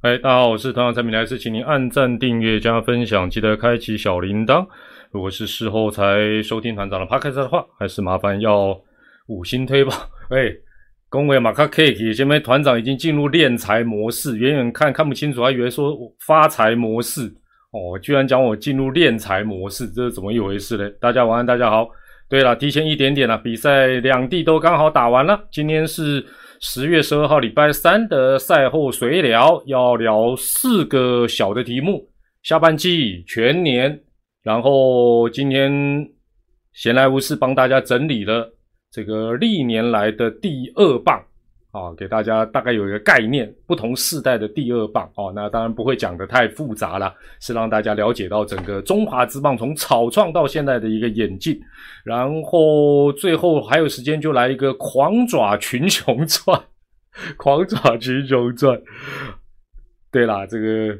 嗨，大家好，我是团长蔡明来，是请您按赞、订阅、加分享，记得开启小铃铛。如果是事后才收听团长的 podcast 的话，还是麻烦要五星推吧。哎，恭维马卡 K，前面团长已经进入敛财模式，远远看看不清楚，还以为说发财模式哦，居然讲我进入敛财模式，这是怎么一回事呢？大家晚安，大家好。对了，提前一点点了，比赛两地都刚好打完了。今天是十月十二号，礼拜三的赛后随聊，要聊四个小的题目：下半季、全年。然后今天闲来无事，帮大家整理了这个历年来的第二棒。啊，给大家大概有一个概念，不同世代的第二棒哦，那当然不会讲的太复杂了，是让大家了解到整个中华之棒从草创到现在的一个演进，然后最后还有时间就来一个狂爪群雄传，狂爪群雄传。对啦，这个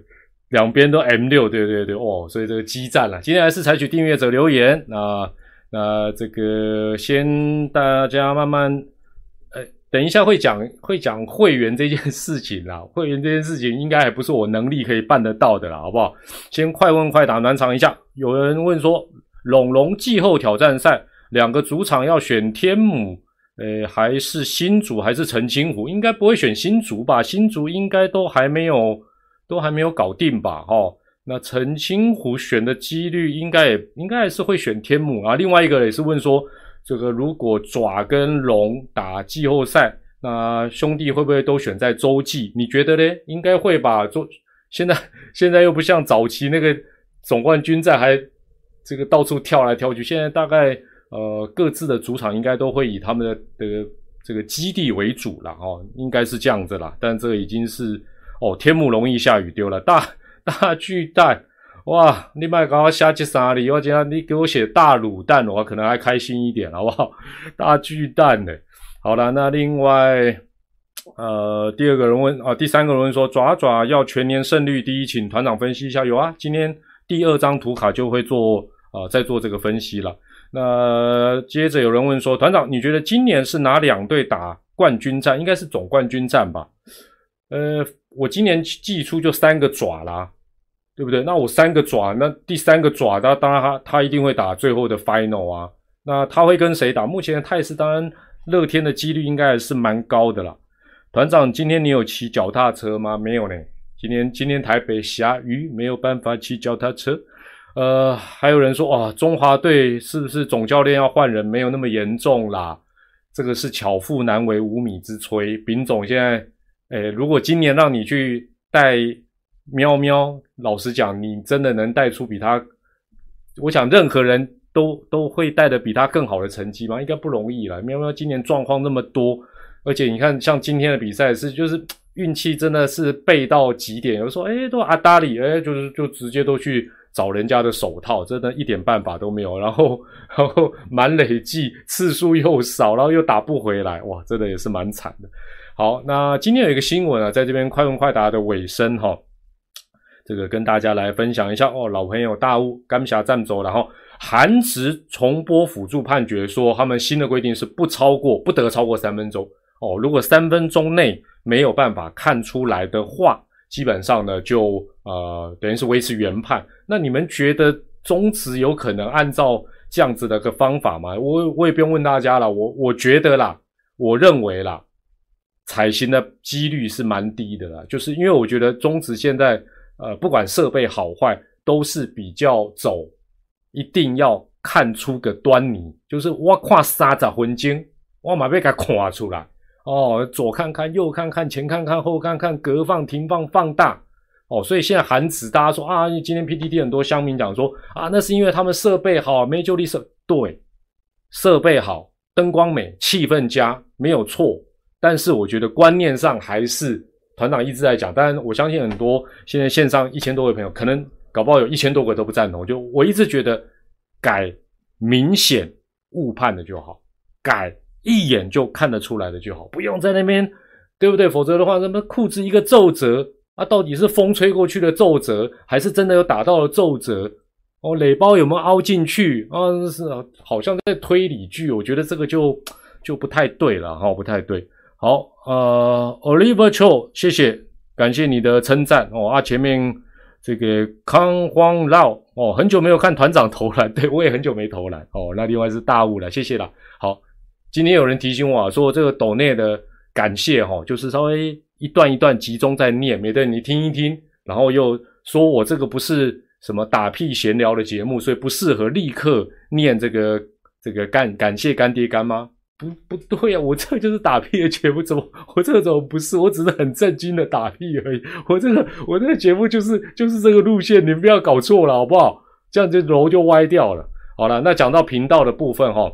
两边都 M 六，对对对哦，所以这个激战了。今天还是采取订阅者留言，那那这个先大家慢慢。等一下会讲会讲会员这件事情啦，会员这件事情应该还不是我能力可以办得到的啦，好不好？先快问快答暖场一下。有人问说，龙龙季后挑战赛两个主场要选天母，呃，还是新竹还是澄清湖？应该不会选新竹吧？新竹应该都还没有都还没有搞定吧？哈，那澄清湖选的几率应该也应该还是会选天母啊。另外一个也是问说。这个如果爪跟龙打季后赛，那兄弟会不会都选在洲际？你觉得呢？应该会吧。洲 现在现在又不像早期那个总冠军战还这个到处跳来跳去。现在大概呃各自的主场应该都会以他们的的这个基地为主了哦，应该是这样子啦。但这个已经是哦天幕容易下雨丢了，大 大巨蛋。哇，你卖给我下几三里，我讲你给我写大卤蛋，我可能还开心一点，好不好？大巨蛋呢？好了，那另外，呃，第二个人问啊，第三个人问说，爪爪要全年胜率第一，请团长分析一下。有啊，今天第二张图卡就会做啊，在做这个分析了。那接着有人问说，团长，你觉得今年是哪两队打冠军战？应该是总冠军战吧？呃，我今年寄出就三个爪啦。对不对？那我三个爪，那第三个爪，他当然他他一定会打最后的 final 啊。那他会跟谁打？目前的态势，当然乐天的几率应该还是蛮高的啦。团长，今天你有骑脚踏车吗？没有呢。今天今天台北下雨，没有办法骑脚踏车。呃，还有人说，哇，中华队是不是总教练要换人？没有那么严重啦。这个是巧妇难为无米之炊。丙总现在，哎，如果今年让你去带。喵喵，老实讲，你真的能带出比他，我想任何人都都会带的比他更好的成绩吗？应该不容易了。喵喵今年状况那么多，而且你看，像今天的比赛是就是运气真的是背到极点。有人说，哎，都阿达里，哎，就是就直接都去找人家的手套，真的一点办法都没有。然后然后满累计次数又少，然后又打不回来，哇，真的也是蛮惨的。好，那今天有一个新闻啊，在这边快问快答的尾声哈。这个跟大家来分享一下哦，老朋友大雾甘霞站走，然后韩职重播辅助判决说，他们新的规定是不超过不得超过三分钟哦，如果三分钟内没有办法看出来的话，基本上呢就呃等于是维持原判。那你们觉得中职有可能按照这样子的个方法吗？我我也不用问大家了，我我觉得啦，我认为啦，采行的几率是蛮低的啦，就是因为我觉得中职现在。呃，不管设备好坏，都是比较走，一定要看出个端倪，就是我跨三十分钟，我马被它看出来。哦，左看看，右看看，前看看，后看看，隔放、停放、放大。哦，所以现在韩子大家说啊，今天 PTT 很多乡民讲说啊，那是因为他们设备好，没就力设对，设备好，灯光美，气氛佳，没有错，但是我觉得观念上还是。团长一直在讲，但我相信很多现在线上一千多位朋友，可能搞不好有一千多个都不赞同。就我一直觉得，改明显误判的就好，改一眼就看得出来的就好，不用在那边，对不对？否则的话，那么裤子一个皱褶啊，到底是风吹过去的皱褶，还是真的有打到了皱褶？哦，垒包有没有凹进去啊？是好像在推理剧，我觉得这个就就不太对了哈，不太对。好，呃，Oliver Cho，谢谢感谢你的称赞哦啊！前面这个康荒绕哦，很久没有看团长投篮，对我也很久没投篮哦。那另外是大雾了，谢谢啦。好，今天有人提醒我说，这个斗内的感谢哈，就是稍微一段一段集中在念，免得你听一听，然后又说我这个不是什么打屁闲聊的节目，所以不适合立刻念这个这个干感谢干爹干妈。不不 对啊，我这个就是打屁的节目，怎么我这个怎么不是？我只是很震惊的打屁而已。我这个我这个节目就是就是这个路线，你不要搞错了好不好？这样就楼就歪掉了。好了，那讲到频道的部分哈，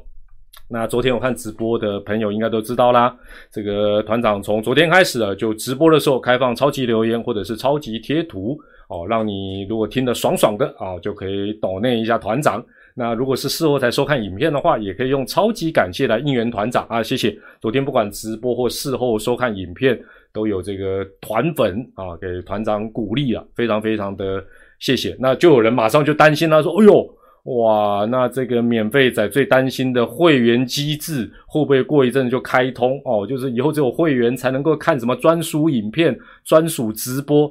那昨天我看直播的朋友应该都知道啦。这个团长从昨天开始啊，就直播的时候开放超级留言或者是超级贴图哦，让你如果听得爽爽的啊，就可以抖内一下团长。那如果是事后才收看影片的话，也可以用超级感谢来应援团长啊！谢谢，昨天不管直播或事后收看影片，都有这个团粉啊，给团长鼓励啊，非常非常的谢谢。那就有人马上就担心了，说：“哎呦，哇，那这个免费仔最担心的会员机制会不会过一阵就开通哦？就是以后只有会员才能够看什么专属影片、专属直播。”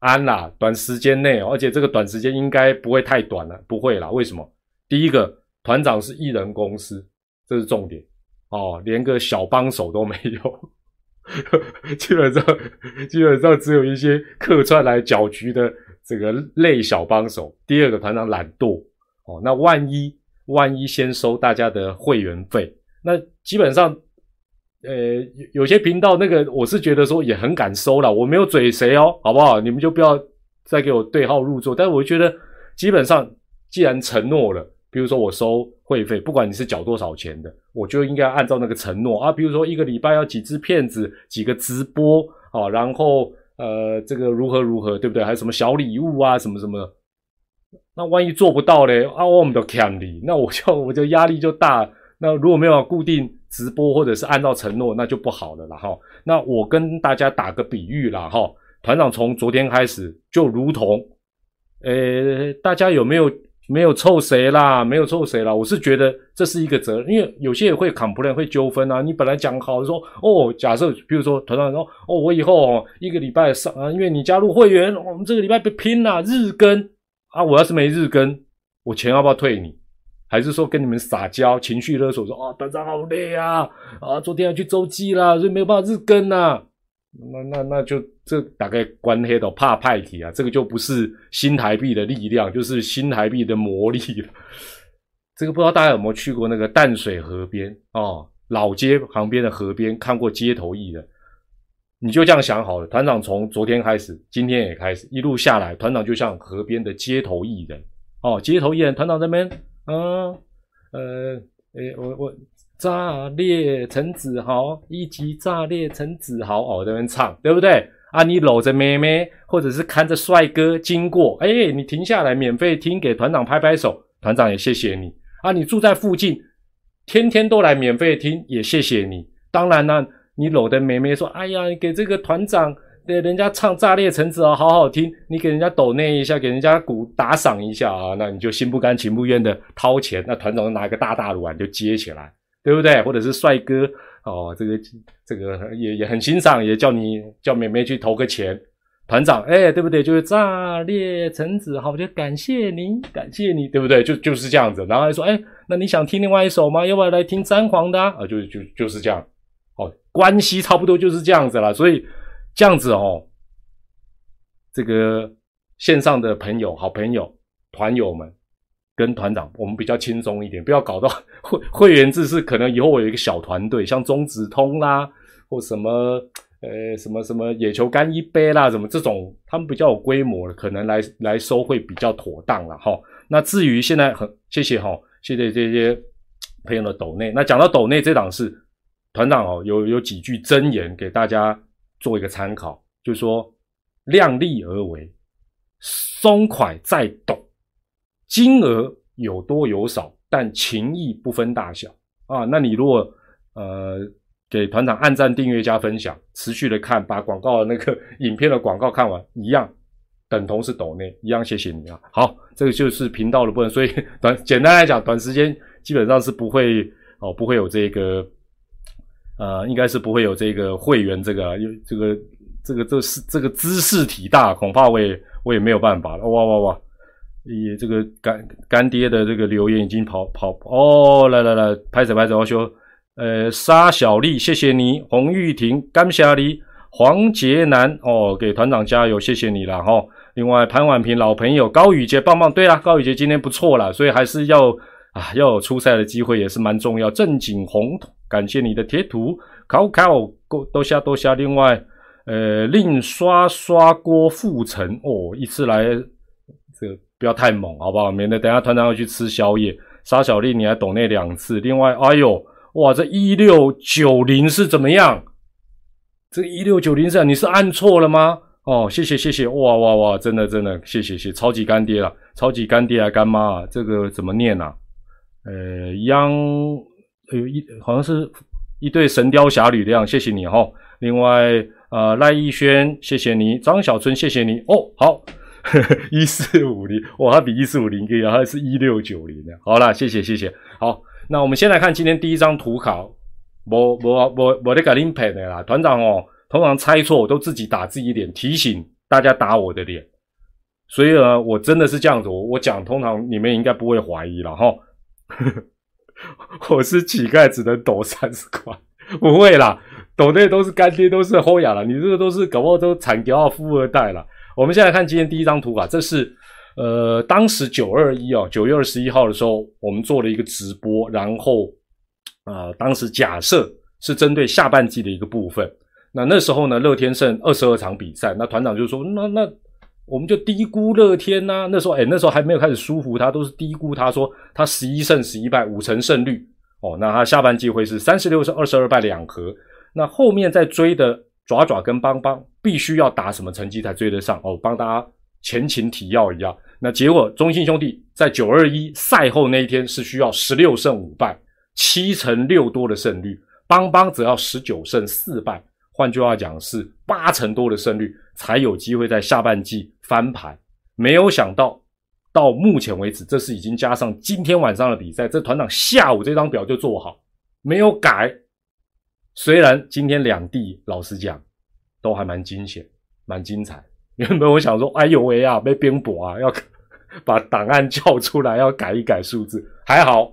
安啦，短时间内，而且这个短时间应该不会太短了，不会啦。为什么？第一个团长是艺人公司，这是重点哦，连个小帮手都没有，基本上基本上只有一些客串来搅局的这个类小帮手。第二个团长懒惰哦，那万一万一先收大家的会员费，那基本上呃有些频道那个我是觉得说也很敢收了，我没有嘴谁哦，好不好？你们就不要再给我对号入座。但是我觉得基本上既然承诺了。比如说我收会费，不管你是缴多少钱的，我就应该按照那个承诺啊。比如说一个礼拜要几支片子，几个直播啊，然后呃这个如何如何，对不对？还有什么小礼物啊，什么什么。那万一做不到嘞啊，我们都看你，那我就我就压力就大。那如果没有固定直播或者是按照承诺，那就不好了啦哈。那我跟大家打个比喻啦哈，团长从昨天开始就如同，呃，大家有没有？没有臭谁啦，没有臭谁啦。我是觉得这是一个责任，因为有些人会 complain 会纠纷啊。你本来讲好说哦，假设比如说团长说哦，我以后哦一个礼拜上啊，因为你加入会员，我们这个礼拜被拼了日更啊。我要是没日更，我钱要不要退你？还是说跟你们撒娇情绪勒索说啊，团长好累啊啊，昨天要去周记啦，所以没有办法日更呐。那那那就这大概关黑的怕派体啊，这个就不是新台币的力量，就是新台币的魔力了。这个不知道大家有没有去过那个淡水河边哦，老街旁边的河边看过街头艺人？你就这样想好了，团长从昨天开始，今天也开始，一路下来，团长就像河边的街头艺人哦，街头艺人，团长这边，嗯，呃，诶，我我。炸裂陈子豪，一级炸裂陈子豪哦，这边唱对不对啊？你搂着妹妹，或者是看着帅哥经过，哎，你停下来免费听，给团长拍拍手，团长也谢谢你啊。你住在附近，天天都来免费听，也谢谢你。当然呢，你搂着妹妹说，哎呀，给这个团长，对人家唱炸裂陈子豪好好听，你给人家抖那一下，给人家鼓打赏一下啊，那你就心不甘情不愿的掏钱，那团长拿一个大大的碗就接起来。对不对？或者是帅哥哦，这个这个也也很欣赏，也叫你叫妹妹去投个钱。团长，哎，对不对？就是炸裂橙子，好，就感谢您，感谢你，对不对？就就是这样子。然后还说，哎，那你想听另外一首吗？要不要来听詹皇的啊？就就就是这样。哦，关系差不多就是这样子了。所以这样子哦，这个线上的朋友、好朋友、团友们。跟团长，我们比较轻松一点，不要搞到 会会员制是可能以后我有一个小团队，像中子通啦，或什么呃什么什么野球干一杯啦，什么这种，他们比较有规模的，可能来来收会比较妥当了哈。那至于现在很谢谢哈，谢谢这些朋友的抖内。那讲到抖内这档事，团长哦有有几句真言给大家做一个参考，就是说量力而为，松快再抖。金额有多有少，但情谊不分大小啊！那你如果呃给团长按赞、订阅、加分享，持续的看，把广告的那个影片的广告看完，一样等同是抖内，一样谢谢你啊！好，这个就是频道的部分，所以 短简单来讲，短时间基本上是不会哦，不会有这个呃，应该是不会有这个会员这个有这个。这个这是这个姿势体大，恐怕我也我也没有办法了。哇哇哇！也这个干干爹的这个留言已经跑跑哦，来来来，拍手拍手，我说，呃，沙小丽，谢谢你，洪玉婷，甘霞丽，黄杰南，哦，给团长加油，谢谢你了哈。另外潘婉平老朋友高宇杰棒棒，对啦，高宇杰今天不错了，所以还是要啊要有出赛的机会也是蛮重要。正景宏，感谢你的贴图，考考多多下多下。另外，呃，令刷刷锅复成哦，一次来这个。不要太猛，好不好？免得等下团长要去吃宵夜。沙小丽，你还懂那两次？另外，哎呦，哇，这一六九零是怎么样？这一六九零是你是按错了吗？哦，谢谢谢谢，哇哇哇，真的真的，谢谢谢，超级干爹了，超级干爹啊，干妈啊，这个怎么念啊？呃，央，哎呦一好像是一对神雕侠侣的样，谢谢你哈。另外，呃，赖逸轩，谢谢你，张小春，谢谢你哦，好。一四五零，哇，它比一四五零更高，它是一六九零的。好了，谢谢谢谢。好，那我们先来看今天第一张图卡。我我我我的改林配的啦，团长哦，通常猜错我都自己打自己脸，提醒大家打我的脸。所以呢，我真的是这样子，我我讲，通常你们应该不会怀疑了哈。我是乞丐，只能抖三十块，不会啦，抖那都是干爹，都是后雅了。你这个都是搞不好都产掉富二代了。我们先来看今天第一张图吧，这是呃当时九二一哦九月二十一号的时候，我们做了一个直播，然后啊当时假设是针对下半季的一个部分。那那时候呢，乐天胜二十二场比赛，那团长就说，那那我们就低估乐天呐。那时候哎那时候还没有开始舒服，他都是低估，他说他十一胜十一败五成胜率哦，那他下半季会是三十六胜二十二败两和。那后面再追的。爪爪跟邦邦必须要打什么成绩才追得上哦？帮大家前情提要一下。那结果中信兄弟在九二一赛后那一天是需要十六胜五败，七成六多的胜率；邦邦则要十九胜四败，换句话讲是八成多的胜率才有机会在下半季翻盘。没有想到到目前为止，这是已经加上今天晚上的比赛，这团长下午这张表就做好，没有改。虽然今天两地老实讲都还蛮惊险、蛮精彩。原本我想说，哎呦喂啊，被边博啊，要把档案叫出来，要改一改数字。还好，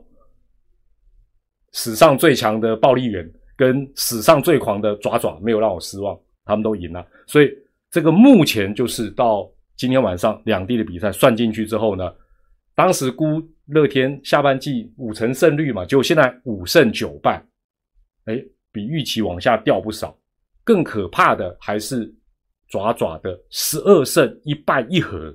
史上最强的暴力员跟史上最狂的爪爪没有让我失望，他们都赢了。所以这个目前就是到今天晚上两地的比赛算进去之后呢，当时估乐天下半季五成胜率嘛，结果现在五胜九败，哎。比预期往下掉不少，更可怕的还是爪爪的十二胜一败一和，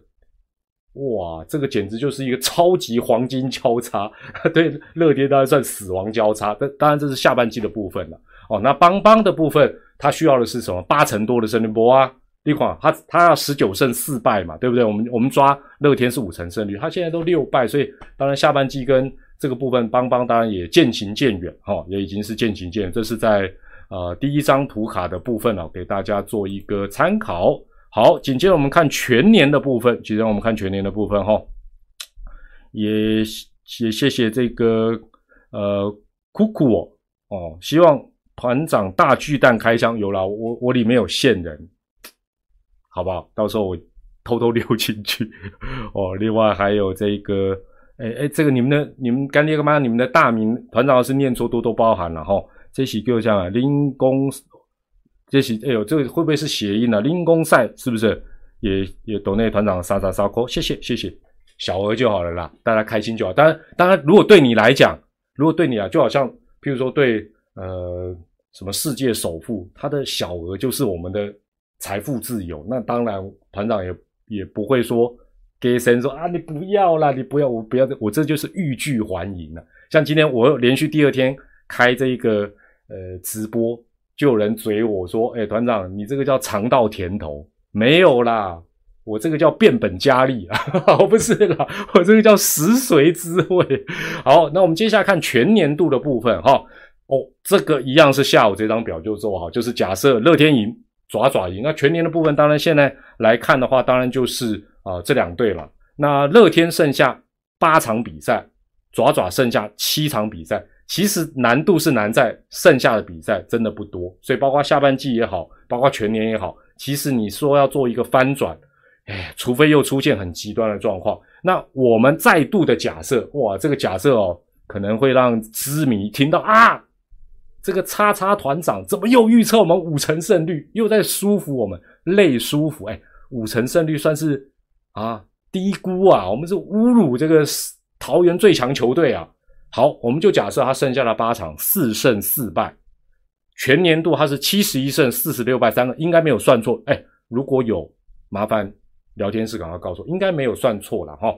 哇，这个简直就是一个超级黄金交叉。对，乐天当然算死亡交叉，但当然这是下半季的部分了。哦，那邦邦的部分，他需要的是什么？八成多的胜率波啊，一款他他要十九胜四败嘛，对不对？我们我们抓乐天是五成胜率，他现在都六败，所以当然下半季跟。这个部分邦邦当然也渐行渐远哈，也已经是渐行渐远。这是在呃第一张图卡的部分哦，给大家做一个参考。好，紧接着我们看全年的部分，紧接着我们看全年的部分哈，也也谢谢这个呃酷酷哦，希望团长大巨蛋开箱有了，我我里面有线人，好不好？到时候我偷偷溜进去哦。另外还有这个。哎哎，这个你们的你们干爹干妈，你们的大名团长是念错，多多包涵了哈。这是给我讲啊，林公，这是哎呦，这个会不会是谐音呢？林公赛是不是？也也懂那团长杀杀杀扣，谢谢谢谢，小额就好了啦，大家开心就好。当然当然，如果对你来讲，如果对你啊，就好像譬如说对呃什么世界首富，他的小额就是我们的财富自由，那当然团长也也不会说。给神说啊，你不要啦，你不要，我不要，我这就是欲拒还迎了。像今天我连续第二天开这一个呃直播，就有人追我说，哎，团长，你这个叫尝到甜头没有啦？我这个叫变本加厉啊，我 不是啦，我这个叫食髓知味。好，那我们接下来看全年度的部分哈。哦，这个一样是下午这张表就做好，就是假设乐天赢，爪爪赢。那全年的部分，当然现在来看的话，当然就是。啊，这两队了。那乐天剩下八场比赛，爪爪剩下七场比赛。其实难度是难在剩下的比赛真的不多，所以包括下半季也好，包括全年也好，其实你说要做一个翻转，哎，除非又出现很极端的状况。那我们再度的假设，哇，这个假设哦，可能会让知迷听到啊，这个叉叉团长怎么又预测我们五成胜率，又在舒服我们，累舒服。哎，五成胜率算是啊低估啊，我们是侮辱这个桃园最强球队啊。好，我们就假设他剩下的八场四胜四败，全年度他是七十一胜四十六败三个，应该没有算错。哎，如果有麻烦。聊天室赶快告诉我，应该没有算错了哈。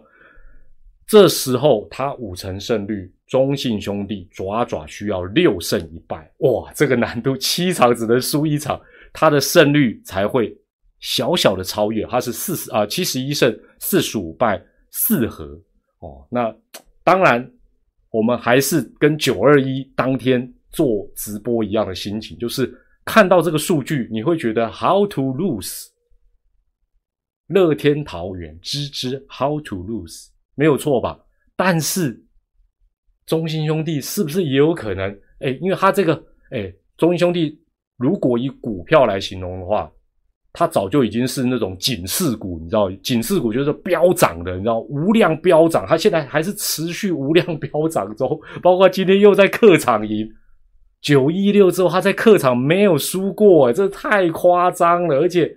这时候他五成胜率，中信兄弟爪爪需要六胜一败，哇，这个难度七场只能输一场，他的胜率才会小小的超越。他是四十啊七十一胜四十五败四和哦。那当然，我们还是跟九二一当天做直播一样的心情，就是看到这个数据，你会觉得 how to lose。乐天桃园，知之 how to lose 没有错吧？但是中兴兄弟是不是也有可能？哎，因为他这个哎，中兴兄弟如果以股票来形容的话，它早就已经是那种警示股，你知道，警示股就是飙涨的，你知道，无量飙涨，它现在还是持续无量飙涨中，包括今天又在客场赢九一六之后，他在客场没有输过，这太夸张了，而且。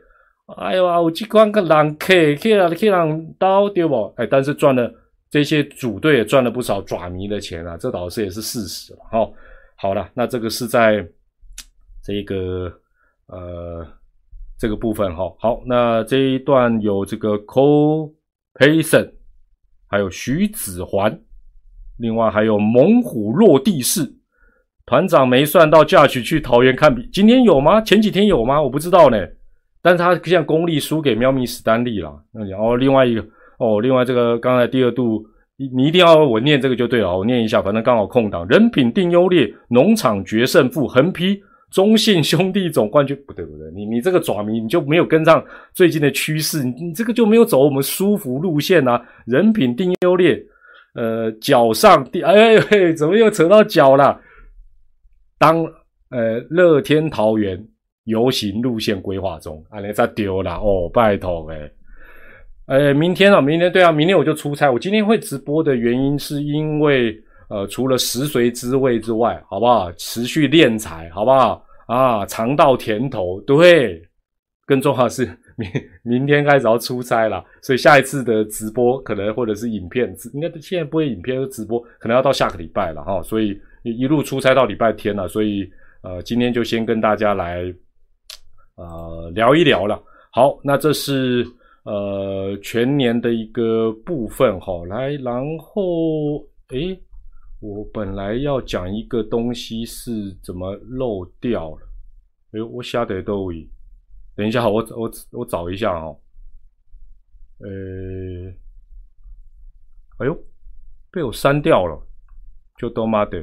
哎呀！我去光个狼 K K 啊，K 狼刀对不？哎，但是赚了这些主队也赚了不少爪迷的钱啊，这倒是也是事实了。好，好了，那这个是在这个呃这个部分哈。好，那这一段有这个 Co Payson，还有徐子桓，另外还有猛虎落地式团长没算到假期去桃园看比，今天有吗？前几天有吗？我不知道呢。但是他现在功力输给喵咪史丹利了，然后另外一个哦，另外这个刚才第二度，你一定要我念这个就对了，我念一下，反正刚好空档。人品定优劣，农场决胜负，横批中信兄弟总冠军，不对不对，你你这个爪迷你就没有跟上最近的趋势，你这个就没有走我们舒服路线啊。人品定优劣，呃，脚上第哎嘿，怎么又扯到脚了？当呃乐天桃园。游行路线规划中，啊，你再丢了哦，拜托哎，呃，明天啊，明天对啊，明天我就出差。我今天会直播的原因是因为，呃，除了食髓知味之外，好不好？持续练财，好不好？啊，尝到甜头，对。更重要是 明明天开始要出差了，所以下一次的直播可能或者是影片，应该现在不会影片直播，可能要到下个礼拜了哈。所以一路出差到礼拜天了，所以呃，今天就先跟大家来。呃，聊一聊了。好，那这是呃全年的一个部分哈。来，然后诶，我本来要讲一个东西是怎么漏掉了？哎，我下得都已。等一下，我我我找一下哈。呃，哎呦，被我删掉了，就都妈的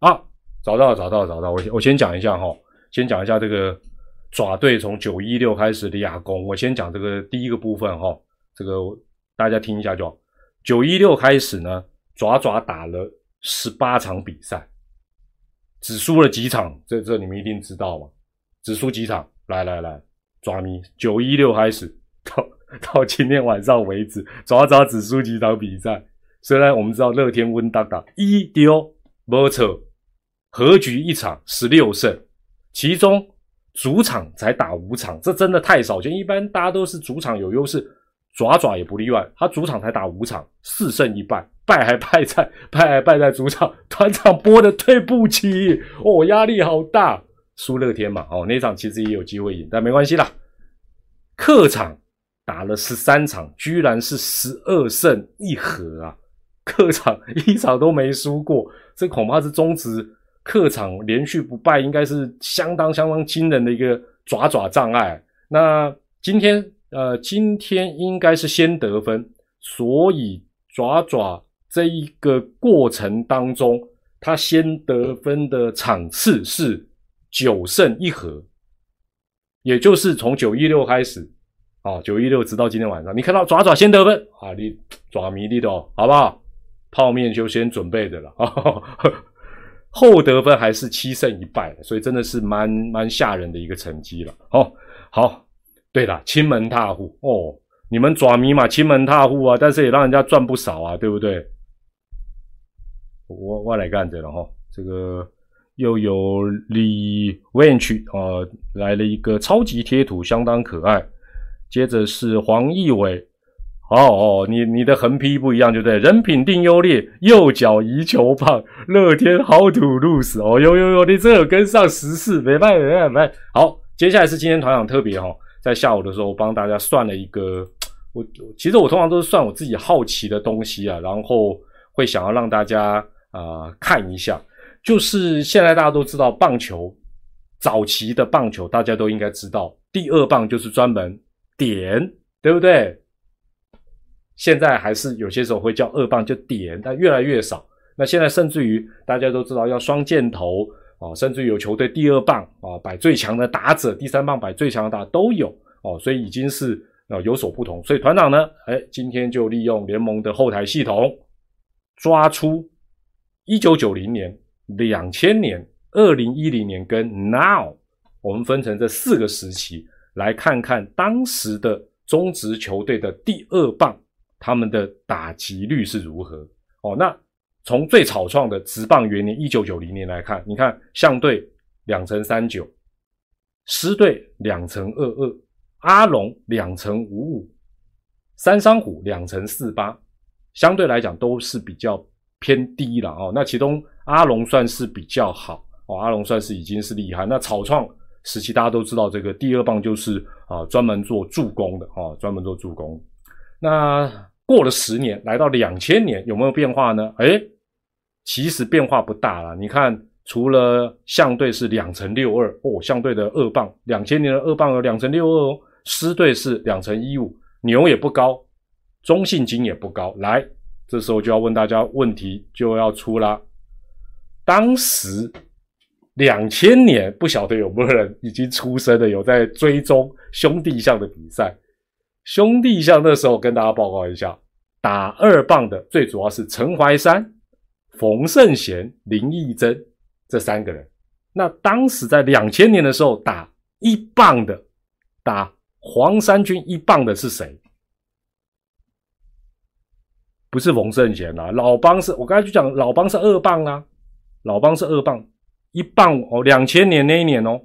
啊！找到了，找到了，找到。我我先讲一下哈，先讲一下这个。爪队从九一六开始的亚攻，我先讲这个第一个部分哈，这个大家听一下就好。九一六开始呢，爪爪打了十八场比赛，只输了几场，这这你们一定知道嘛？只输几场？来来来，爪咪，九一六开始 到到今天晚上为止，爪爪只输几场比赛。虽然我们知道乐天温当当一丢没错，和局一场十六胜，其中。主场才打五场，这真的太少见。一般大家都是主场有优势，爪爪也不例外。他主场才打五场，四胜一败，败还败在败还败在主场。团长播的对不起哦，压力好大。输乐天嘛，哦，那场其实也有机会赢，但没关系啦。客场打了十三场，居然是十二胜一和啊！客场一场都没输过，这恐怕是中职。客场连续不败，应该是相当相当惊人的一个爪爪障碍。那今天，呃，今天应该是先得分，所以爪爪这一个过程当中，他先得分的场次是九胜一和，也就是从九一六开始，啊，九一六直到今天晚上，你看到爪爪先得分啊，你爪迷你的好不好？泡面就先准备的了啊。后得分还是七胜一败，所以真的是蛮蛮吓人的一个成绩了。好，好，对了，亲门踏户哦，你们爪迷嘛，亲门踏户啊，但是也让人家赚不少啊，对不对？我我来干这了哈，这个又有李 Wench 啊，来了一个超级贴图，相当可爱。接着是黄义伟。哦哦，你你的横批不一样，对不对。人品定优劣，右脚移球棒，乐天好土路死。哦呦呦呦，你这有跟上时事，没办没办没办。好，接下来是今天团长特别哈，在下午的时候我帮大家算了一个，我其实我通常都是算我自己好奇的东西啊，然后会想要让大家啊看一下，就是现在大家都知道棒球，早期的棒球大家都应该知道，第二棒就是专门点，对不对？现在还是有些时候会叫二棒就点，但越来越少。那现在甚至于大家都知道要双箭头啊，甚至有球队第二棒啊摆最强的打者，第三棒摆最强的打都有哦，所以已经是呃有所不同。所以团长呢，哎，今天就利用联盟的后台系统，抓出一九九零年、两千年、二零一零年跟 Now，我们分成这四个时期来看看当时的中职球队的第二棒。他们的打击率是如何？哦，那从最草创的职棒元年一九九零年来看，你看相对两成三九，狮队两成二二，阿龙两成五五，三商虎两成四八，相对来讲都是比较偏低了哦。那其中阿龙算是比较好哦，阿龙算是已经是厉害。那草创时期大家都知道，这个第二棒就是啊专门做助攻的哦，专门做助攻。那过了十年，来到两千年，有没有变化呢？哎，其实变化不大了。你看，除了相对是两成六二哦，相对的二棒，两千年的二棒有两成六二哦，狮队是两成一五，牛也不高，中性金也不高。来，这时候就要问大家问题就要出啦。当时两千年，不晓得有没有人已经出生的，有在追踪兄弟象的比赛。兄弟像那时候跟大家报告一下，打二棒的最主要是陈怀山、冯胜贤、林义珍这三个人。那当时在两千年的时候打一棒的，打黄山军一棒的是谁？不是冯胜贤啊，老帮是我刚才就讲老帮是二棒啊，老帮是二棒，一棒哦，两千年那一年哦，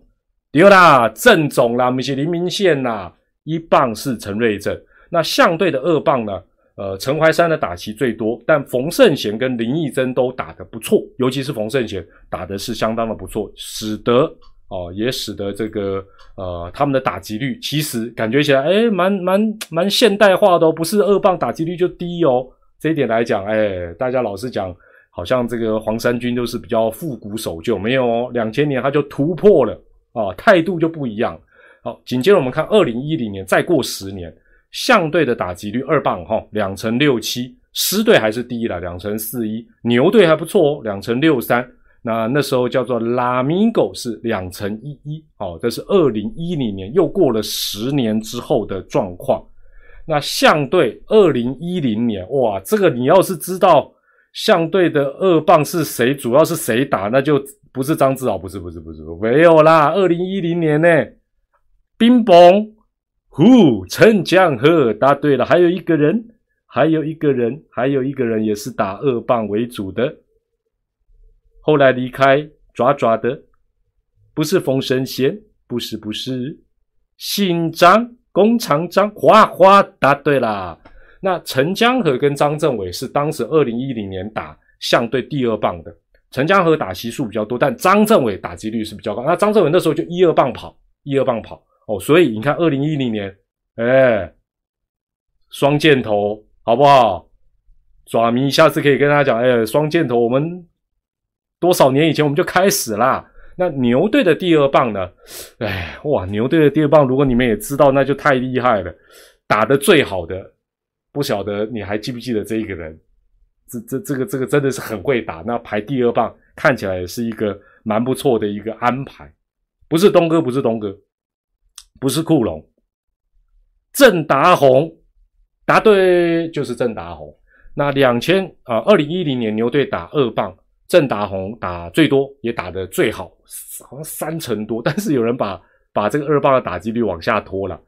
第二啦，郑总啦，不是林明宪呐。一棒是陈瑞正，那相对的二棒呢？呃，陈怀山的打旗最多，但冯胜贤跟林义珍都打得不错，尤其是冯胜贤打的是相当的不错，使得哦，也使得这个呃他们的打击率其实感觉起来哎，蛮蛮蛮现代化的哦，不是二棒打击率就低哦。这一点来讲，哎，大家老是讲，好像这个黄山军就是比较复古守旧，没有哦，两千年他就突破了啊，态度就不一样。好，紧接着我们看二零一零年，再过十年，相对的打击率二棒哈，两成六七，狮队还是第一了，两成四一，牛队还不错哦，两成六三。那那时候叫做拉米狗是两成一一，哦，这是二零一零年，又过了十年之后的状况。那相对二零一零年，哇，这个你要是知道相对的二棒是谁，主要是谁打，那就不是张志豪，不是不是不是，没有啦，二零一零年呢。冰崩，呼，陈江河答对了。还有一个人，还有一个人，还有一个人也是打二棒为主的。后来离开爪爪的，不是冯神仙，不是不是，姓张，工厂张，花花答对啦。那陈江河跟张政委是当时二零一零年打相对第二棒的。陈江河打席数比较多，但张政委打击率是比较高。那张政委那时候就一二棒跑，一二棒跑。哦，所以你看，二零一零年，哎，双箭头好不好？爪迷下次可以跟他讲，哎，双箭头，我们多少年以前我们就开始啦。那牛队的第二棒呢？哎，哇，牛队的第二棒，如果你们也知道，那就太厉害了。打的最好的，不晓得你还记不记得这一个人？这这这个这个真的是很会打。那排第二棒看起来也是一个蛮不错的一个安排。不是东哥，不是东哥。不是库龙，郑达宏答对，就是郑达宏。那两千啊，二零一零年牛队打二棒，郑达宏打最多，也打得最好，好像三成多。但是有人把把这个二棒的打击率往下拖了。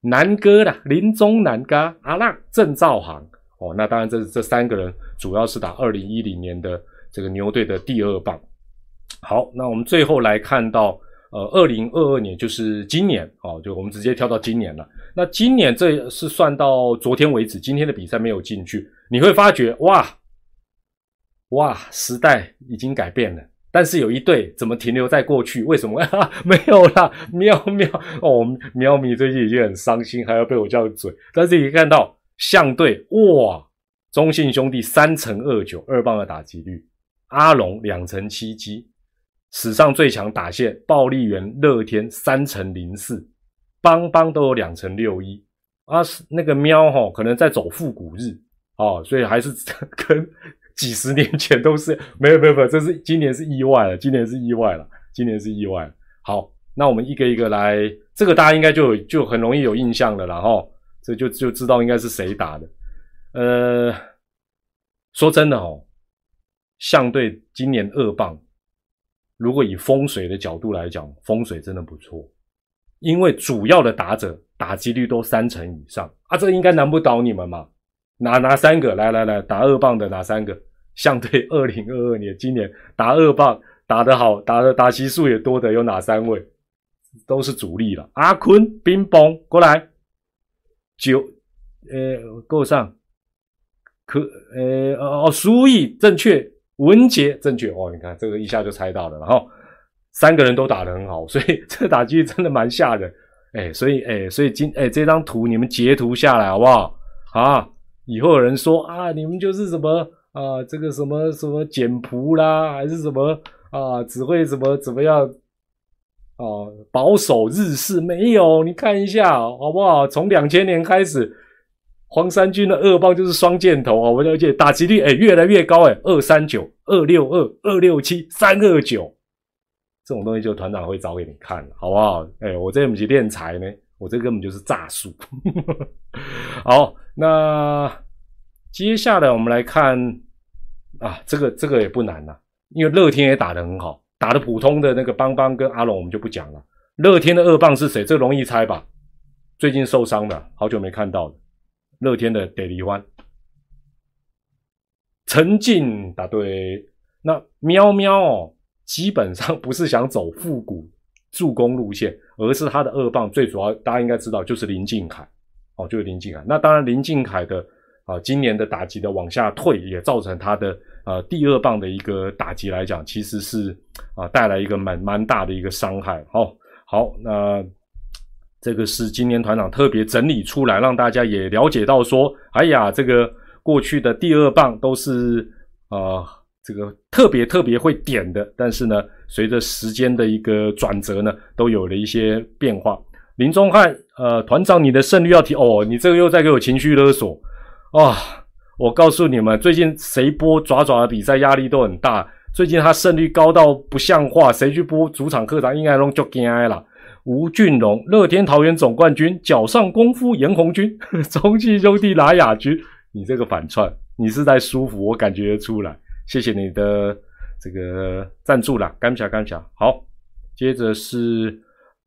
南哥的林中南哥阿浪郑兆航哦，那当然这这三个人主要是打二零一零年的这个牛队的第二棒。好，那我们最后来看到呃二零二二年，就是今年哦，就我们直接跳到今年了。那今年这是算到昨天为止，今天的比赛没有进去，你会发觉哇哇时代已经改变了。但是有一对怎么停留在过去？为什么？没有啦，喵喵哦，喵咪最近已经很伤心，还要被我叫嘴。但是你看到象队哇，中信兄弟三乘二九二棒的打击率，阿龙两成七击，史上最强打线暴力员乐天三乘零四，邦邦都有两成六一啊，那个喵哈可能在走复古日哦，所以还是 跟。几十年前都是没有没有没有，这是今年是意外了，今年是意外了，今年是意外。好，那我们一个一个来，这个大家应该就就很容易有印象了，然后这就就知道应该是谁打的。呃，说真的哦，相对今年二棒，如果以风水的角度来讲，风水真的不错，因为主要的打者打击率都三成以上啊，这应该难不倒你们嘛。哪哪三个？来来来，打二棒的哪三个？相对二零二二年，今年打二棒打得好，打的打席数也多的有哪三位？都是主力了。阿坤、冰崩过来，九呃够上，可呃哦苏毅正确，文杰正确哦，你看这个一下就猜到了。然后三个人都打得很好，所以这打击真的蛮吓人。哎，所以哎，所以今哎这张图你们截图下来好不好？啊！以后有人说啊，你们就是什么啊，这个什么什么简朴啦，还是什么啊，只会怎么怎么样啊，保守日式没有？你看一下好不好？从两千年开始，黄山军的二棒就是双箭头啊，我了解打击率哎越来越高哎，二三九、二六二、二六七、三二九，这种东西就团长会找给你看，好不好？哎，我这不是练财呢。我这根本就是诈术。好，那接下来我们来看啊，这个这个也不难呐，因为乐天也打得很好，打的普通的那个邦邦跟阿龙我们就不讲了。乐天的二棒是谁？这容易猜吧？最近受伤的，好久没看到了。乐天的得离欢，陈进答对。那喵喵哦，基本上不是想走复古。助攻路线，而是他的二棒最主要，大家应该知道就是林敬凯，就是林敬凯。那当然，林敬凯的啊，今年的打击的往下退，也造成他的呃第二棒的一个打击来讲，其实是啊带来一个蛮蛮大的一个伤害。好，好，那这个是今年团长特别整理出来，让大家也了解到说，哎呀，这个过去的第二棒都是啊。这个特别特别会点的，但是呢，随着时间的一个转折呢，都有了一些变化。林中汉，呃，团长，你的胜率要提哦，你这个又在给我情绪勒索啊！我告诉你们，最近谁播爪爪的比赛压力都很大，最近他胜率高到不像话，谁去播主场客场应该拢就惊了。吴俊龙，乐天桃园总冠军，脚上功夫严红军，中继兄弟拿亚军，你这个反串，你是在舒服，我感觉出来。谢谢你的这个赞助啦，干起来干起来。好，接着是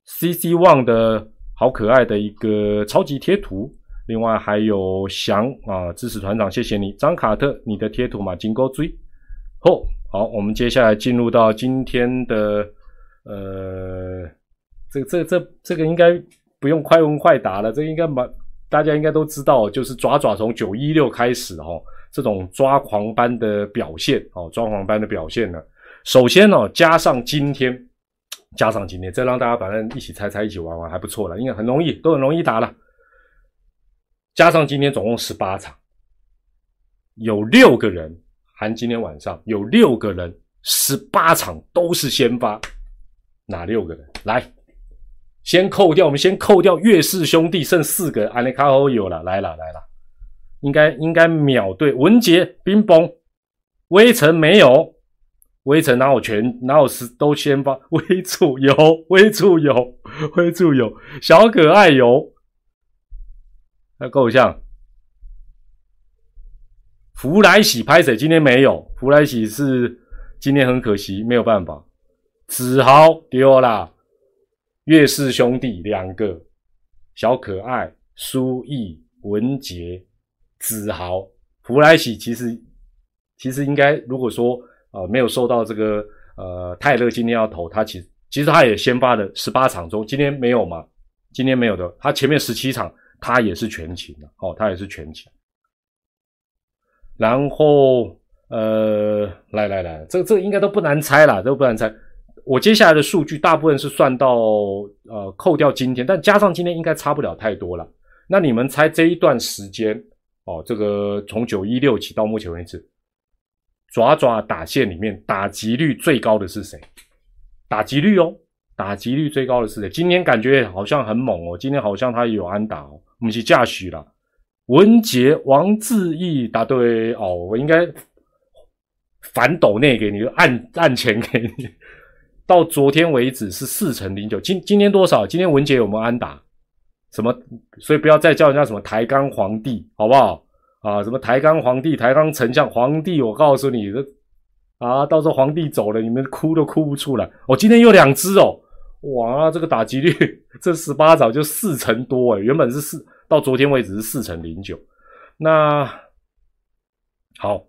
CC One 的好可爱的一个超级贴图，另外还有翔啊，支持团长，谢谢你。张卡特，你的贴图嘛，金钩追。哦，好，我们接下来进入到今天的呃，这这这这个应该不用快问快答了，这应该蛮大家应该都知道，就是爪爪从九一六开始哦。这种抓狂般的表现哦，抓狂般的表现呢。首先呢，加上今天，加上今天，再让大家反正一起猜猜，一起玩玩还不错了，应该很容易，都很容易打了。加上今天总共十八场，有六个人含今天晚上有六个人，十八场都是先发，哪六个人？来，先扣掉，我们先扣掉岳氏兄弟，剩四个，安利卡欧有了，来了，来了。应该应该秒对，文杰冰崩，微尘没有，微尘哪有全哪有十都先发，微处有，微处有，微处有，小可爱有，那够像。福来喜拍谁？今天没有，福来喜是今天很可惜，没有办法。子豪丢了，岳氏兄弟两个小可爱，苏毅、文杰、子豪、弗莱喜，其实其实应该如果说呃没有受到这个呃泰勒今天要投，他其实其实他也先发的十八场中，今天没有嘛？今天没有的，他前面十七场他也是全勤的，哦，他也是全勤。然后呃，来来来，这这应该都不难猜啦，都不难猜。我接下来的数据大部分是算到呃扣掉今天，但加上今天应该差不了太多了。那你们猜这一段时间哦，这个从九一六起到目前为止，爪爪打线里面打击率最高的是谁？打击率哦，打击率最高的是谁？今天感觉好像很猛哦，今天好像他也有安打哦，我们去驾许了。文杰、王志毅答对哦，我应该反斗内给你，按按钱给你。到昨天为止是四成零九，今今天多少？今天文杰有没有安打？什么？所以不要再叫人家什么抬杠皇帝，好不好？啊，什么抬杠皇帝、抬杠丞相、皇帝？我告诉你，这啊，到时候皇帝走了，你们哭都哭不出来。我今天又两只哦，哇，这个打击率这十八早就四成多哎，原本是四，到昨天为止是四成零九。那好，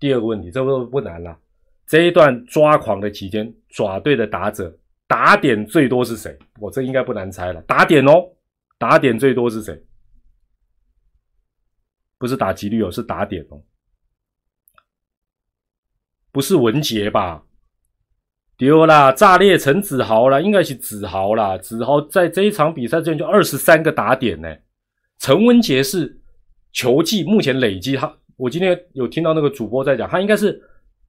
第二个问题，这个不难了。这一段抓狂的期间，爪队的打者打点最多是谁？我这应该不难猜了。打点哦，打点最多是谁？不是打击率哦，是打点哦。不是文杰吧？丢啦！炸裂陈子豪啦，应该是子豪啦。子豪在这一场比赛之前就二十三个打点呢。陈文杰是球技目前累积，他我今天有听到那个主播在讲，他应该是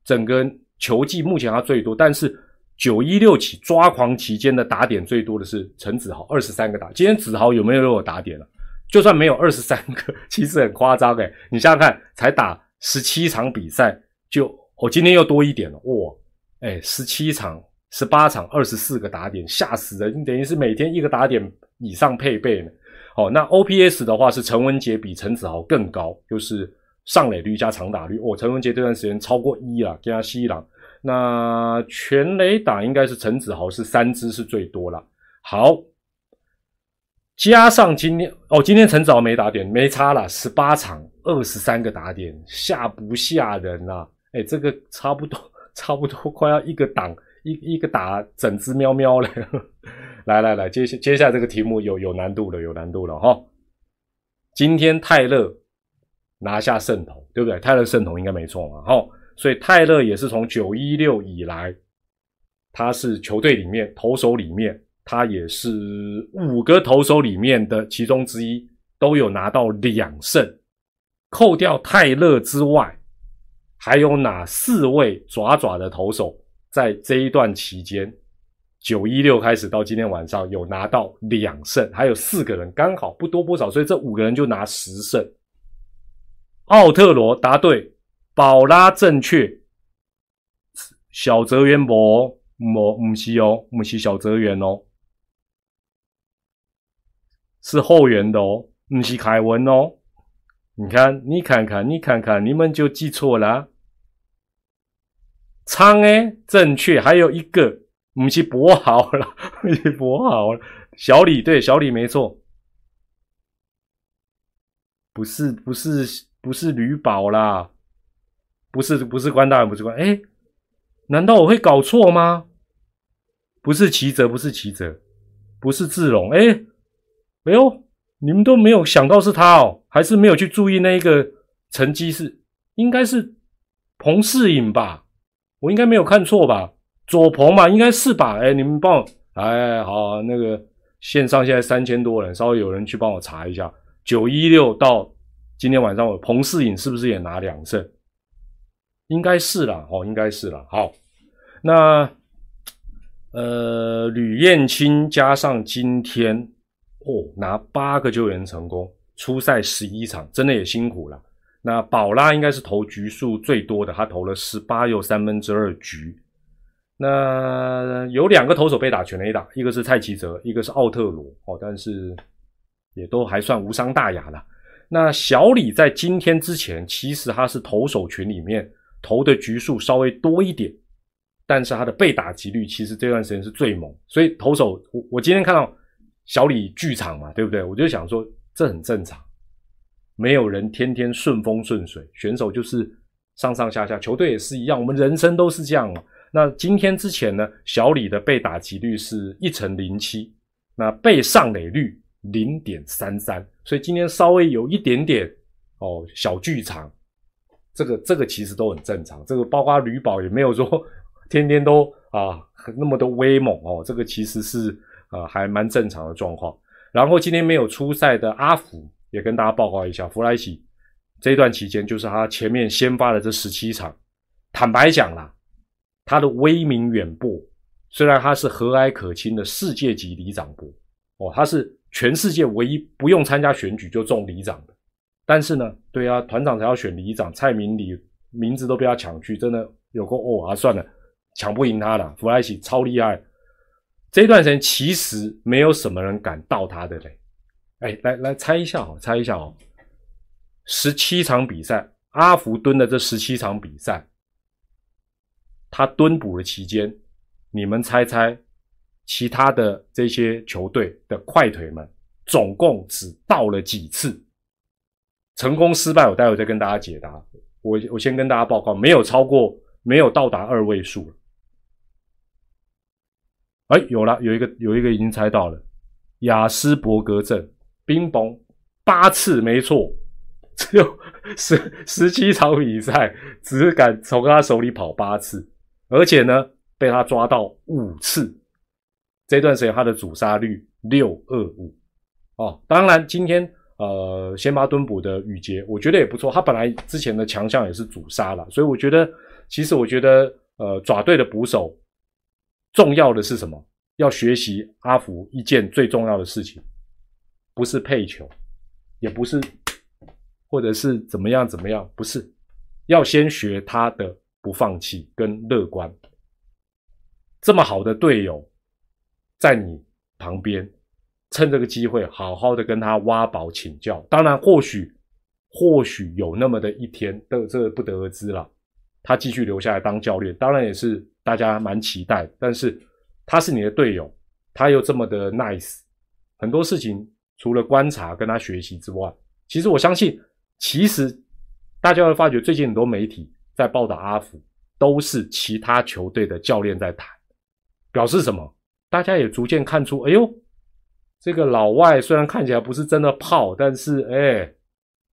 整个。球技目前他最多，但是九一六起抓狂期间的打点最多的是陈子豪，二十三个打。今天子豪有没有有打点了？就算没有二十三个，其实很夸张诶。你想想看，才打十七场比赛，就我今天又多一点了哇！哎，十七场、十八场，二十四个打点，吓死人！等于是每天一个打点以上配备呢。哦，那 OPS 的话是陈文杰比陈子豪更高，就是。上垒率加长打率，哦，陈文杰这段时间超过一啊，加西朗。那全垒打应该是陈子豪是三支是最多了。好，加上今天哦，今天陈早没打点，没差了，十八场二十三个打点，吓不吓人啊？哎，这个差不多，差不多快要一个档一一个打整只喵喵了。来来来，接下接下来这个题目有有难度了，有难度了哈。今天泰勒。拿下胜投，对不对？泰勒胜投应该没错嘛。好，所以泰勒也是从九一六以来，他是球队里面投手里面，他也是五个投手里面的其中之一，都有拿到两胜。扣掉泰勒之外，还有哪四位爪爪的投手在这一段期间，九一六开始到今天晚上有拿到两胜？还有四个人刚好不多不少，所以这五个人就拿十胜。奥特罗答对，宝拉正确，小泽元博不唔是哦，唔是小泽元哦，是后援的哦，不是凯文哦。你看，你看看，你看看，你们就记错了。仓诶，正确，还有一个不是博豪了，不是博豪了，小李对，小李没错，不是，不是。不是吕宝啦，不是不是关大人，不是关哎，难道我会搞错吗？不是齐泽，不是齐泽，不是志龙，哎，哎呦，你们都没有想到是他哦，还是没有去注意那一个成绩是，应该是彭世颖吧？我应该没有看错吧？左鹏嘛，应该是吧？哎，你们帮我，哎，好，那个线上现在三千多人，稍微有人去帮我查一下，九一六到。今天晚上我彭世颖是不是也拿两胜？应该是啦，哦，应该是啦。好，那呃，吕燕青加上今天哦，拿八个救援成功，出赛十一场，真的也辛苦了。那宝拉应该是投局数最多的，他投了十八又三分之二局。那有两个投手被打全垒打，一个是蔡奇哲，一个是奥特罗哦，但是也都还算无伤大雅了。那小李在今天之前，其实他是投手群里面投的局数稍微多一点，但是他的被打击率其实这段时间是最猛，所以投手我我今天看到小李剧场嘛，对不对？我就想说这很正常，没有人天天顺风顺水，选手就是上上下下，球队也是一样，我们人生都是这样嘛。那今天之前呢，小李的被打击率是一成零七，那被上垒率零点三三，所以今天稍微有一点点哦小剧场，这个这个其实都很正常，这个包括吕宝也没有说。天天都啊那么多威猛哦，这个其实是呃还蛮正常的状况。然后今天没有出赛的阿福也跟大家报告一下，弗莱奇这段期间就是他前面先发的这十七场，坦白讲啦，他的威名远播。虽然他是和蔼可亲的世界级里长伯哦，他是全世界唯一不用参加选举就中里长的。但是呢，对啊，团长才要选里长，蔡明里名字都被他抢去，真的有够哦啊！算了。抢不赢他了，弗莱奇超厉害。这段时间其实没有什么人敢到他的嘞。哎，来来猜一下哦，猜一下哦。十七场比赛，阿福蹲的这十七场比赛，他蹲补的期间，你们猜猜，其他的这些球队的快腿们总共只到了几次？成功失败，我待会再跟大家解答。我我先跟大家报告，没有超过，没有到达二位数。哎，有了，有一个有一个已经猜到了，雅斯伯格症，冰崩八次，没错，只有十十七场比赛，只敢从他手里跑八次，而且呢，被他抓到五次，这段时间他的主杀率六二五，哦，当然今天呃，先发蹲补的宇杰，我觉得也不错，他本来之前的强项也是主杀了，所以我觉得，其实我觉得呃，爪队的捕手。重要的是什么？要学习阿福一件最重要的事情，不是配球，也不是，或者是怎么样怎么样，不是，要先学他的不放弃跟乐观。这么好的队友在你旁边，趁这个机会好好的跟他挖宝请教。当然，或许或许有那么的一天，这这不得而知了。他继续留下来当教练，当然也是。大家蛮期待，但是他是你的队友，他又这么的 nice，很多事情除了观察跟他学习之外，其实我相信，其实大家会发觉最近很多媒体在报道阿福，都是其他球队的教练在谈，表示什么？大家也逐渐看出，哎呦，这个老外虽然看起来不是真的炮，但是哎，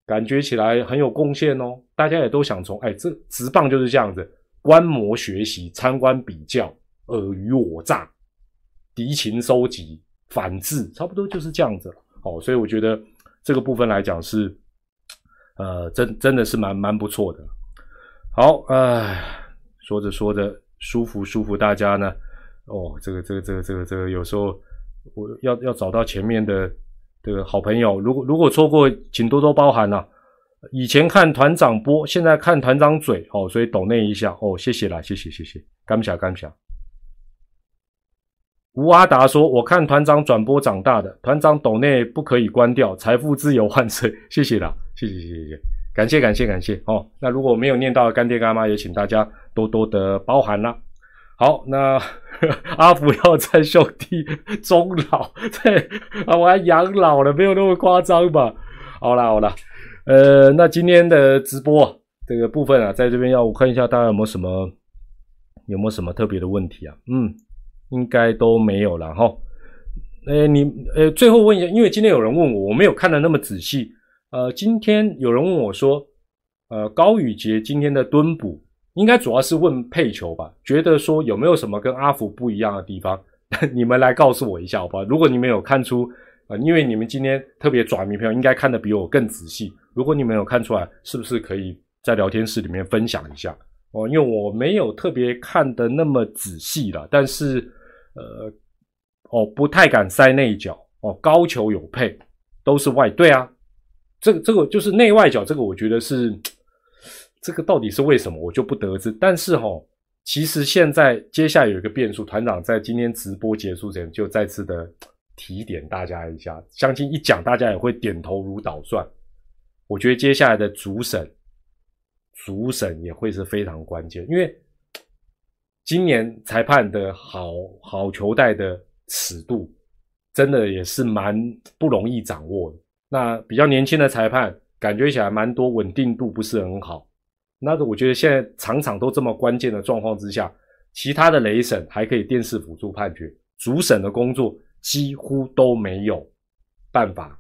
感觉起来很有贡献哦。大家也都想从，哎，这直棒就是这样子。观摩学习、参观比较、尔虞我诈、敌情收集、反制，差不多就是这样子了。哦，所以我觉得这个部分来讲是，呃，真真的是蛮蛮不错的。好，哎，说着说着舒服舒服，大家呢，哦，这个这个这个这个这个，有时候我要要找到前面的这个好朋友，如果如果错过，请多多包涵呐。以前看团长播，现在看团长嘴哦，所以抖那一下哦，谢谢啦，谢谢谢谢，干不下干不下。吴阿达说：“我看团长转播长大的，团长抖内不可以关掉，财富自由万岁，谢谢啦，谢谢谢谢谢，感谢感谢感谢哦。那如果没有念到干爹干妈，也请大家多多的包涵啦。好，那 阿福要在兄弟终老，对啊，我还养老了，没有那么夸张吧？好啦好啦。呃，那今天的直播这个部分啊，在这边要我看一下，大家有没有什么有没有什么特别的问题啊？嗯，应该都没有了哈。呃，你呃，最后问一下，因为今天有人问我，我没有看的那么仔细。呃，今天有人问我说，呃，高宇杰今天的蹲补，应该主要是问配球吧？觉得说有没有什么跟阿福不一样的地方？你们来告诉我一下好不好？如果你们有看出啊，因为你们今天特别转迷票，应该看的比我更仔细。如果你没有看出来，是不是可以在聊天室里面分享一下哦？因为我没有特别看的那么仔细了，但是呃，哦，不太敢塞内角哦，高球有配，都是外对啊，这个这个就是内外角，这个我觉得是 这个到底是为什么，我就不得知。但是哈，其实现在接下来有一个变数，团长在今天直播结束前就再次的提点大家一下，相信一讲大家也会点头如捣蒜。我觉得接下来的主审，主审也会是非常关键，因为今年裁判的好好球带的尺度，真的也是蛮不容易掌握的。那比较年轻的裁判，感觉起来蛮多稳定度不是很好。那个我觉得现在场场都这么关键的状况之下，其他的雷审还可以电视辅助判决，主审的工作几乎都没有办法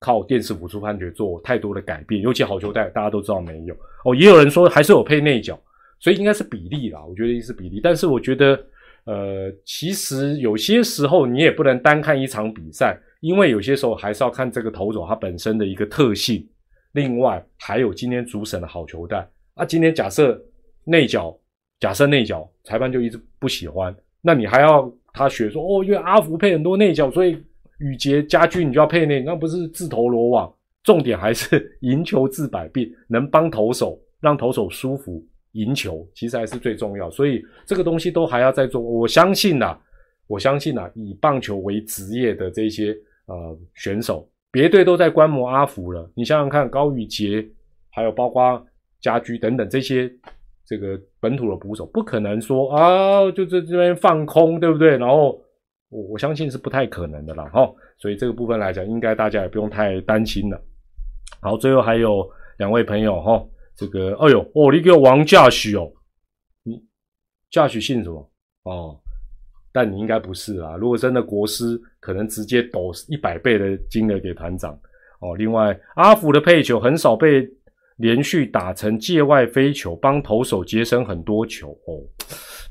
靠电视辅助判决做太多的改变。尤其好球带，大家都知道没有哦，也有人说还是有配内角。所以应该是比例啦，我觉得是比例。但是我觉得，呃，其实有些时候你也不能单看一场比赛，因为有些时候还是要看这个投手他本身的一个特性。另外还有今天主审的好球带啊，今天假设内角，假设内角裁判就一直不喜欢，那你还要他学说哦，因为阿福配很多内角，所以宇杰家居你就要配那，那不是自投罗网。重点还是 赢球治百病，能帮投手让投手舒服。赢球其实还是最重要，所以这个东西都还要再做。我相信呐，我相信呐，以棒球为职业的这些呃选手，别队都在观摩阿福了。你想想看，高宇杰，还有包括家居等等这些这个本土的捕手，不可能说啊，就在这边放空，对不对？然后我我相信是不太可能的了哈。所以这个部分来讲，应该大家也不用太担心了。好，最后还有两位朋友哈。这个，哎呦，哦，你叫王驾许哦，你驾许姓什么？哦，但你应该不是啊。如果真的国师，可能直接抖一百倍的金额给团长哦。另外，阿福的配球很少被连续打成界外飞球，帮投手节省很多球哦。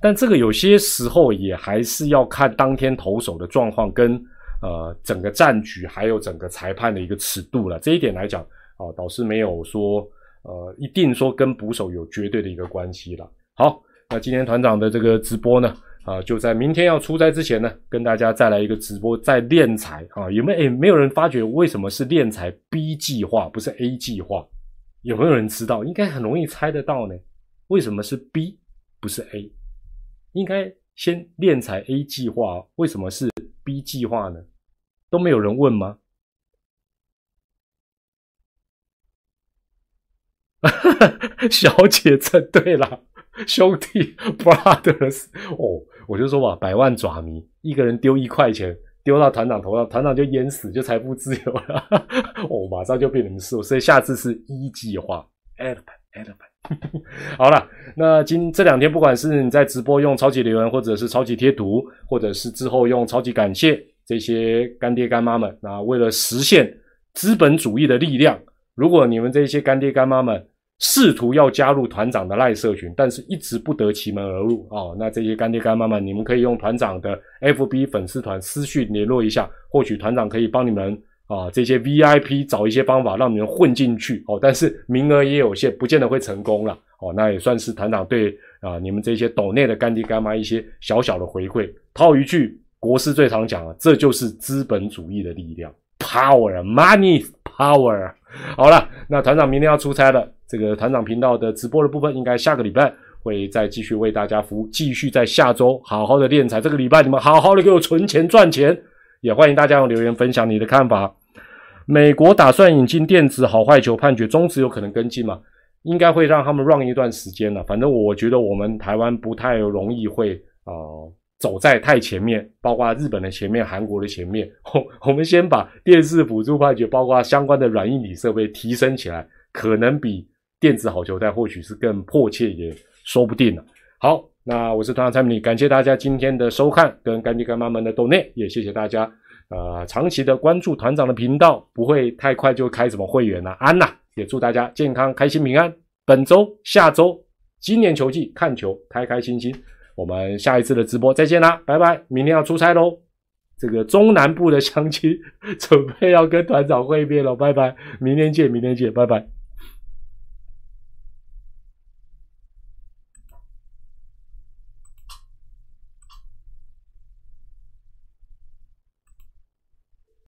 但这个有些时候也还是要看当天投手的状况跟呃整个战局，还有整个裁判的一个尺度了。这一点来讲，啊，导师没有说。呃，一定说跟捕手有绝对的一个关系了。好，那今天团长的这个直播呢，啊，就在明天要出差之前呢，跟大家再来一个直播，在练财啊，有没有？诶，没有人发觉为什么是练财 B 计划，不是 A 计划？有没有人知道？应该很容易猜得到呢。为什么是 B 不是 A？应该先练才 A 计划，为什么是 B 计划呢？都没有人问吗？小姐这对了，兄弟 brothers 哦，我就说吧，百万爪迷，一个人丢一块钱，丢到团长头上，团长就淹死，就财富自由了。哦，马上就变成事，所以下次是一计划。elephant，elephant。好了，那今这两天，不管是你在直播用超级留言，或者是超级贴图，或者是之后用超级感谢这些干爹干妈们，那为了实现资本主义的力量。如果你们这些干爹干妈们试图要加入团长的赖社群，但是一直不得其门而入啊，那这些干爹干妈们，你们可以用团长的 FB 粉丝团私讯联络一下，或许团长可以帮你们啊这些 VIP 找一些方法让你们混进去哦，但是名额也有限，不见得会成功了哦，那也算是团长对啊你们这些岛内的干爹干妈一些小小的回馈。套一句国师最常讲的，这就是资本主义的力量，Power Money Power。好了，那团长明天要出差了。这个团长频道的直播的部分，应该下个礼拜会再继续为大家服务，继续在下周好好的练财。这个礼拜你们好好的给我存钱赚钱，也欢迎大家用留言分享你的看法。美国打算引进电子好坏球判决，中止有可能跟进吗？应该会让他们 run 一段时间了。反正我觉得我们台湾不太容易会啊。走在太前面，包括日本的前面、韩国的前面。我 我们先把电视辅助判决，包括相关的软硬体设备提升起来，可能比电子好球带或许是更迫切，也说不定了。好，那我是团长蔡明，感谢大家今天的收看跟干爹干妈们的斗内，也谢谢大家呃长期的关注团长的频道，不会太快就开什么会员了。安呐，也祝大家健康、开心、平安。本周、下周，今年球季看球开开心心。我们下一次的直播再见啦，拜拜！明天要出差喽，这个中南部的乡亲 准备要跟团长会面了，拜拜！明天见，明天见，拜拜。